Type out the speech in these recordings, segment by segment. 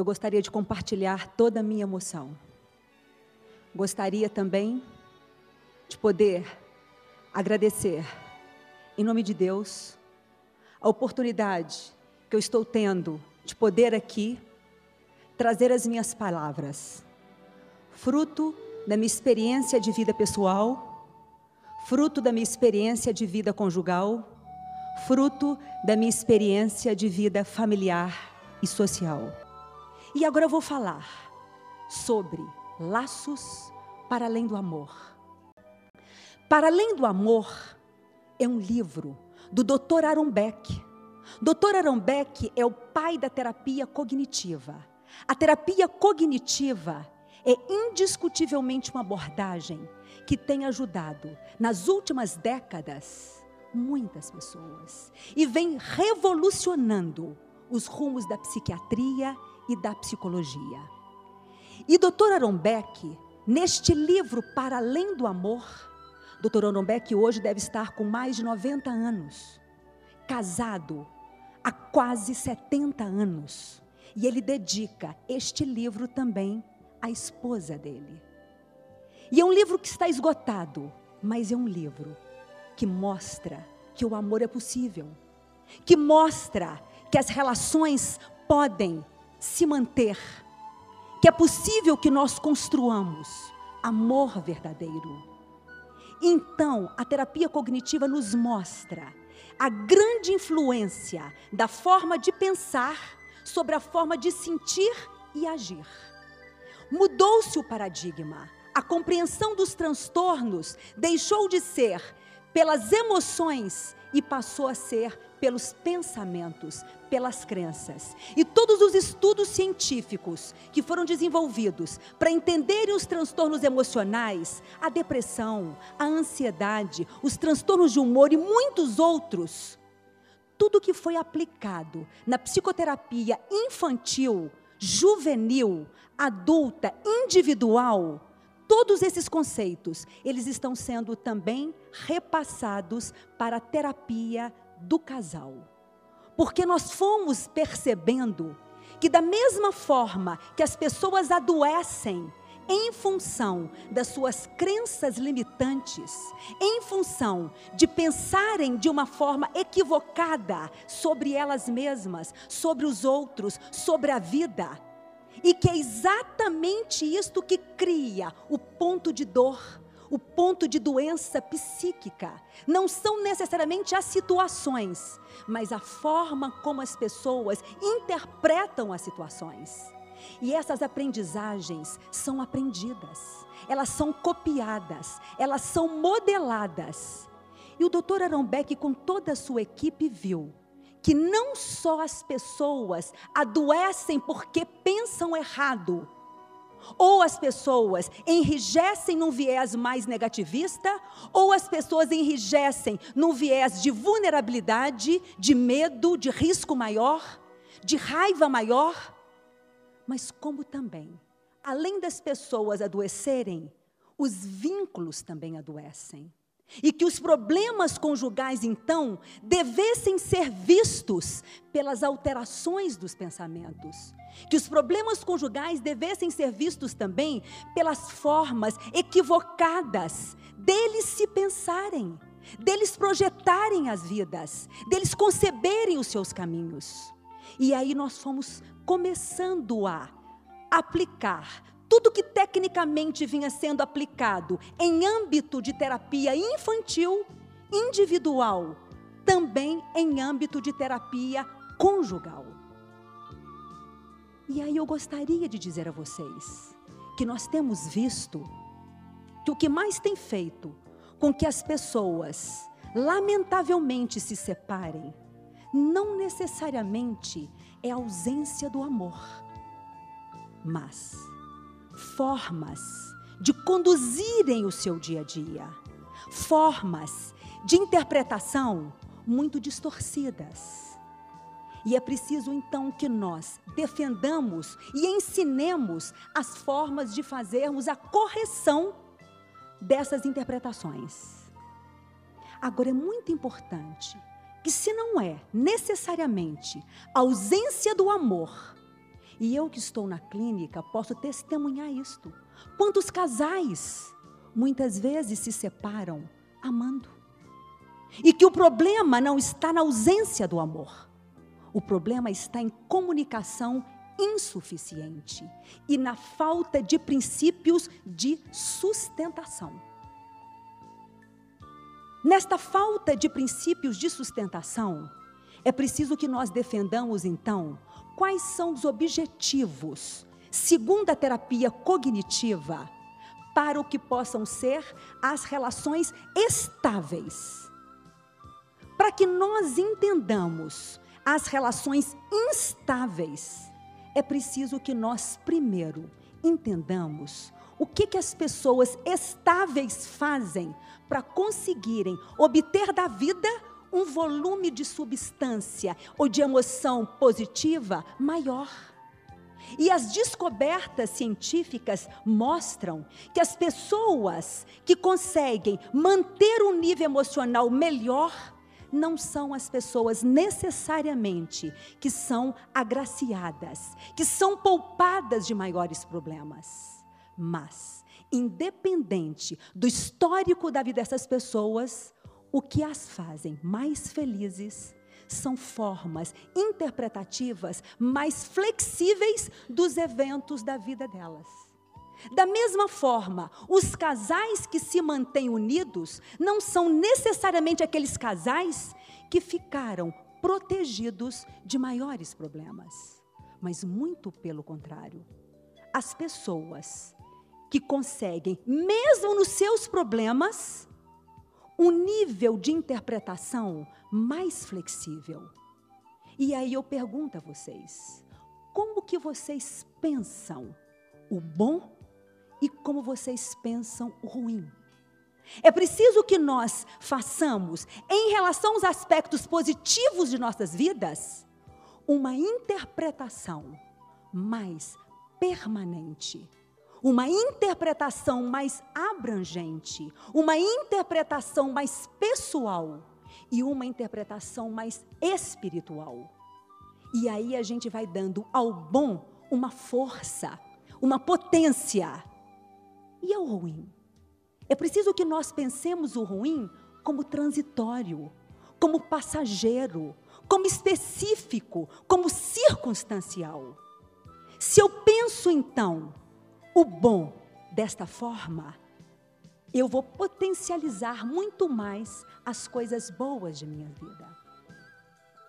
eu gostaria de compartilhar toda a minha emoção. Gostaria também de poder agradecer, em nome de Deus, a oportunidade que eu estou tendo de poder aqui trazer as minhas palavras, fruto da minha experiência de vida pessoal, fruto da minha experiência de vida conjugal, fruto da minha experiência de vida familiar e social. E agora eu vou falar sobre laços para além do amor. Para além do amor é um livro do Dr. Aaron Beck. Dr. Aaron Beck é o pai da terapia cognitiva. A terapia cognitiva é indiscutivelmente uma abordagem que tem ajudado nas últimas décadas muitas pessoas e vem revolucionando os rumos da psiquiatria e da psicologia. E Dr. Aaron Beck, neste livro Para Além do Amor, Dr. Aaron Beck hoje deve estar com mais de 90 anos, casado há quase 70 anos, e ele dedica este livro também à esposa dele. E é um livro que está esgotado, mas é um livro que mostra que o amor é possível, que mostra que as relações podem se manter, que é possível que nós construamos amor verdadeiro. Então, a terapia cognitiva nos mostra a grande influência da forma de pensar sobre a forma de sentir e agir. Mudou-se o paradigma. A compreensão dos transtornos deixou de ser pelas emoções e passou a ser pelos pensamentos, pelas crenças. E todos os estudos científicos que foram desenvolvidos para entenderem os transtornos emocionais, a depressão, a ansiedade, os transtornos de humor e muitos outros, tudo que foi aplicado na psicoterapia infantil, juvenil, adulta, individual, todos esses conceitos, eles estão sendo também repassados para a terapia do casal. Porque nós fomos percebendo que, da mesma forma que as pessoas adoecem em função das suas crenças limitantes, em função de pensarem de uma forma equivocada sobre elas mesmas, sobre os outros, sobre a vida, e que é exatamente isto que cria o ponto de dor, o ponto de doença psíquica. Não são necessariamente as situações, mas a forma como as pessoas interpretam as situações. E essas aprendizagens são aprendidas, elas são copiadas, elas são modeladas. E o doutor Aaron Beck, com toda a sua equipe, viu que não só as pessoas adoecem porque pensam errado, ou as pessoas enrijecem num viés mais negativista, ou as pessoas enrijecem num viés de vulnerabilidade, de medo, de risco maior, de raiva maior. Mas como também, além das pessoas adoecerem, os vínculos também adoecem. E que os problemas conjugais, então, devessem ser vistos pelas alterações dos pensamentos. Que os problemas conjugais devessem ser vistos também pelas formas equivocadas deles se pensarem, deles projetarem as vidas, deles conceberem os seus caminhos. E aí nós fomos começando a aplicar tudo que tecnicamente vinha sendo aplicado em âmbito de terapia infantil, individual, também em âmbito de terapia conjugal. E aí eu gostaria de dizer a vocês que nós temos visto que o que mais tem feito com que as pessoas lamentavelmente se separem não necessariamente é a ausência do amor, mas formas de conduzirem o seu dia a dia, formas de interpretação muito distorcidas. E é preciso então que nós defendamos e ensinemos as formas de fazermos a correção dessas interpretações. Agora é muito importante que, se não é necessariamente ausência do amor, E eu que estou na clínica posso testemunhar isto. Quantos casais muitas vezes se separam amando? E que o problema não está na ausência do amor. O problema está em comunicação insuficiente e na falta de princípios de sustentação. Nesta falta de princípios de sustentação, é preciso que nós defendamos então quais são os objetivos, segundo a terapia cognitiva, para o que possam ser as relações estáveis. Para que nós entendamos as relações instáveis, é preciso que nós primeiro entendamos o que, que as pessoas estáveis fazem para conseguirem obter da vida um volume de substância ou de emoção positiva maior. E as descobertas científicas mostram que as pessoas que conseguem manter um nível emocional melhor não são as pessoas necessariamente que são agraciadas, que são poupadas de maiores problemas. Mas, independente do histórico da vida dessas pessoas, o que as fazem mais felizes são formas interpretativas mais flexíveis dos eventos da vida delas. Da mesma forma, os casais que se mantêm unidos não são necessariamente aqueles casais que ficaram protegidos de maiores problemas, mas muito pelo contrário. As pessoas que conseguem, mesmo nos seus problemas, um nível de interpretação mais flexível. E aí eu pergunto a vocês, como que vocês pensam o bom e como vocês pensam o ruim? É preciso que nós façamos, em relação aos aspectos positivos de nossas vidas, uma interpretação mais permanente uma interpretação mais abrangente, uma interpretação mais pessoal e uma interpretação mais espiritual. E aí a gente vai dando ao bom uma força, uma potência. E ao ruim? É preciso que nós pensemos o ruim como transitório, como passageiro, como específico, como circunstancial. Se eu penso então o bom desta forma, eu vou potencializar muito mais as coisas boas de minha vida.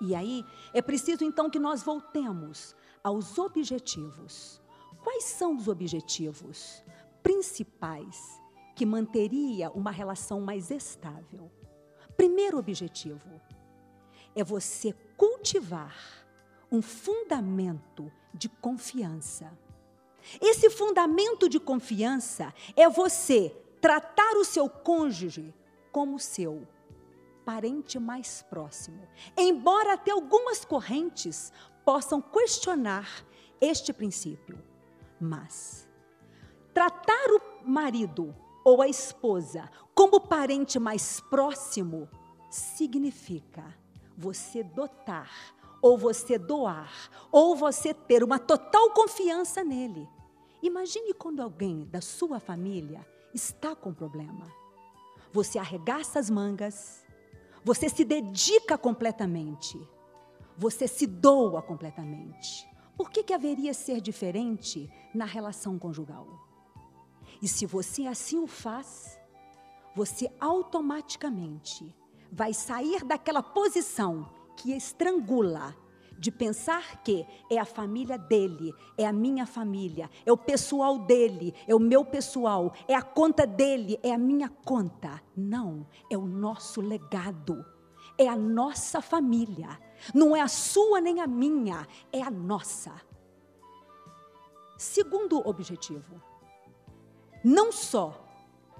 E aí, é preciso então que nós voltemos aos objetivos. Quais são os objetivos principais que manteria uma relação mais estável? Primeiro objetivo é você cultivar um fundamento de confiança esse fundamento de confiança é você tratar o seu cônjuge como seu parente mais próximo. Embora até algumas correntes possam questionar este princípio, mas tratar o marido ou a esposa como parente mais próximo significa você dotar ou você doar, ou você ter uma total confiança nele. Imagine quando alguém da sua família está com problema. Você arregaça as mangas, você se dedica completamente, você se doa completamente. Por que, que haveria ser diferente na relação conjugal? E se você assim o faz, você automaticamente vai sair daquela posição que estrangula de pensar que é a família dele, é a minha família, é o pessoal dele, é o meu pessoal, é a conta dele, é a minha conta. Não, é o nosso legado, é a nossa família. Não é a sua nem a minha, é a nossa. Segundo objetivo, não só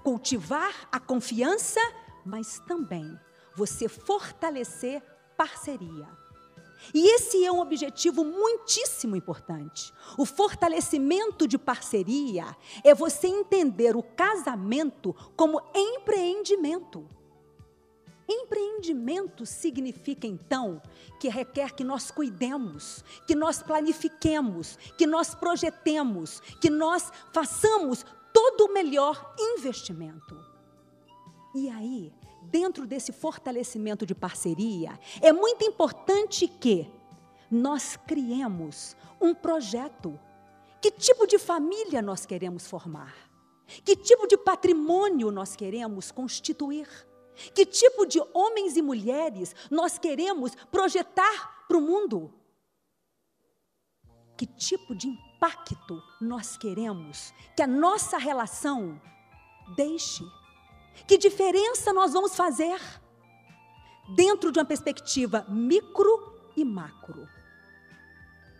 cultivar a confiança, mas também você fortalecer parceria. E esse é um objetivo muitíssimo importante. O fortalecimento de parceria é você entender o casamento como empreendimento. Empreendimento significa então que requer que nós cuidemos, que nós planifiquemos, que nós projetemos, que nós façamos todo o melhor investimento. E aí, dentro desse fortalecimento de parceria, é muito importante que nós criemos um projeto. Que tipo de família nós queremos formar? Que tipo de patrimônio nós queremos constituir? Que tipo de homens e mulheres nós queremos projetar para o mundo? Que tipo de impacto nós queremos que a nossa relação deixe? Que diferença nós vamos fazer dentro de uma perspectiva micro e macro?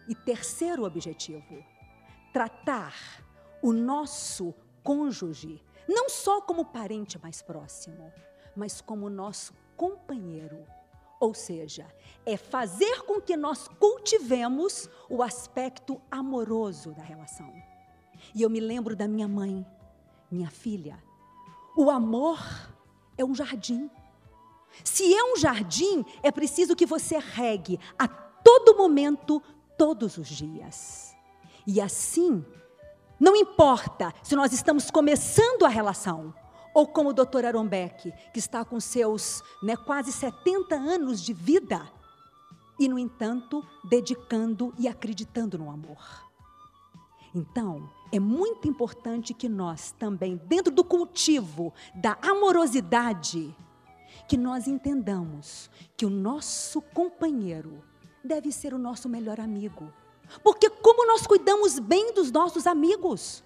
E terceiro objetivo, tratar o nosso cônjuge não só como parente mais próximo, mas como nosso companheiro. Ou seja, é fazer com que nós cultivemos o aspecto amoroso da relação. E eu me lembro da minha mãe, minha filha. O amor é um jardim. Se é um jardim, é preciso que você regue a todo momento, todos os dias. E assim, não importa se nós estamos começando a relação, ou como o doutor Aaron Beck, que está com seus né, quase 70 anos de vida, e, no entanto, dedicando e acreditando no amor. Então, é muito importante que nós também, dentro do cultivo da amorosidade, que nós entendamos que o nosso companheiro deve ser o nosso melhor amigo. Porque como nós cuidamos bem dos nossos amigos?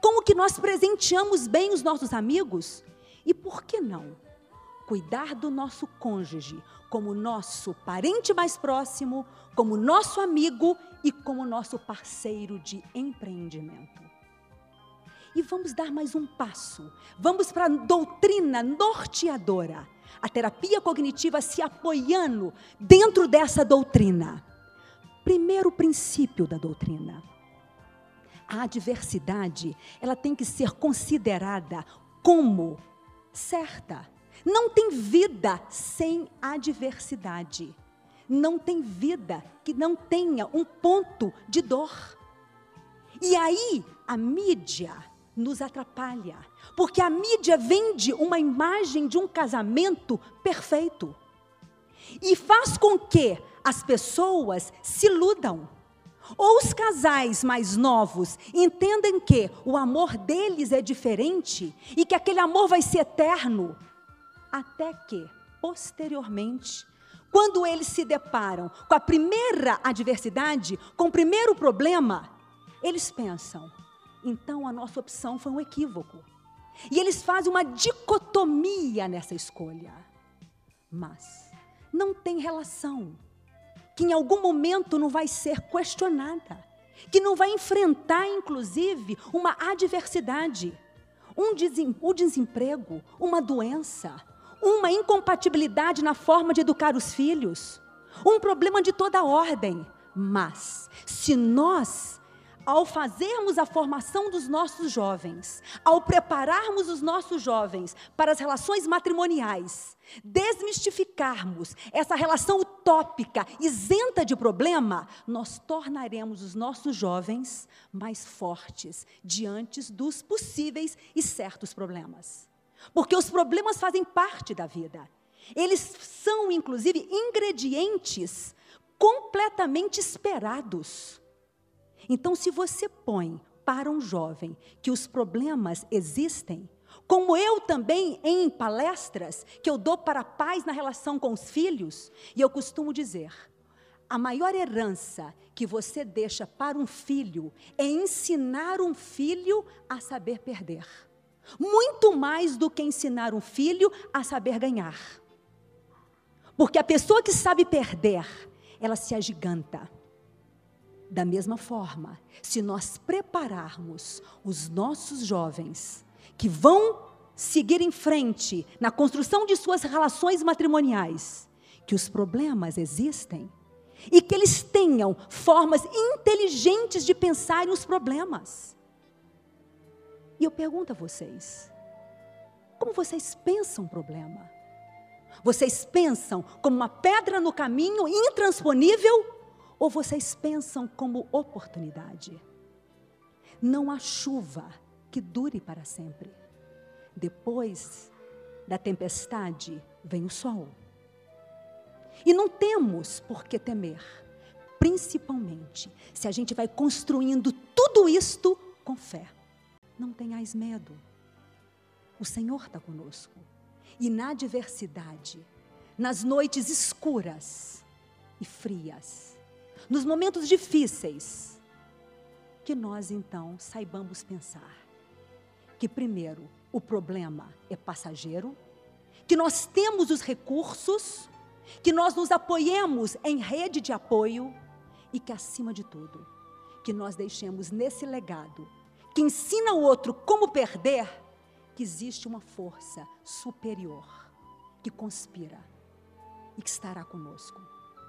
Como que nós presenteamos bem os nossos amigos? E por que não cuidar do nosso cônjuge como nosso parente mais próximo, como nosso amigo e como nosso parceiro de empreendimento? E vamos dar mais um passo. Vamos para a doutrina norteadora. A terapia cognitiva se apoiando dentro dessa doutrina. Primeiro princípio da doutrina a adversidade, ela tem que ser considerada como certa. Não tem vida sem adversidade. Não tem vida que não tenha um ponto de dor. E aí a mídia nos atrapalha, porque a mídia vende uma imagem de um casamento perfeito e faz com que as pessoas se iludam ou os casais mais novos entendem que o amor deles é diferente e que aquele amor vai ser eterno, até que, posteriormente, quando eles se deparam com a primeira adversidade, com o primeiro problema, eles pensam: então a nossa opção foi um equívoco. E eles fazem uma dicotomia nessa escolha. Mas não tem relação que em algum momento não vai ser questionada, que não vai enfrentar, inclusive, uma adversidade, um desem, desemprego, uma doença, uma incompatibilidade na forma de educar os filhos, um problema de toda ordem. Mas, se nós ao fazermos a formação dos nossos jovens, ao prepararmos os nossos jovens para as relações matrimoniais, desmistificarmos essa relação utópica, isenta de problema, nós tornaremos os nossos jovens mais fortes diante dos possíveis e certos problemas. Porque os problemas fazem parte da vida. Eles são, inclusive, ingredientes completamente esperados então, se você põe para um jovem que os problemas existem, como eu também em palestras que eu dou para pais na relação com os filhos, e eu costumo dizer: a maior herança que você deixa para um filho é ensinar um filho a saber perder. Muito mais do que ensinar um filho a saber ganhar. Porque a pessoa que sabe perder, ela se agiganta. Da mesma forma, se nós prepararmos os nossos jovens que vão seguir em frente na construção de suas relações matrimoniais, que os problemas existem e que eles tenham formas inteligentes de pensar nos problemas. E eu pergunto a vocês: como vocês pensam o problema? Vocês pensam como uma pedra no caminho intransponível ou vocês pensam como oportunidade? Não há chuva que dure para sempre. Depois da tempestade vem o sol. E não temos por que temer, principalmente se a gente vai construindo tudo isto com fé. Não tenhais medo. O Senhor está conosco. E na adversidade, nas noites escuras e frias, nos momentos difíceis, que nós então saibamos pensar que, primeiro, o problema é passageiro, que nós temos os recursos, que nós nos apoiemos em rede de apoio e que, acima de tudo, que nós deixemos nesse legado, que ensina o outro como perder, que existe uma força superior que conspira e que estará conosco.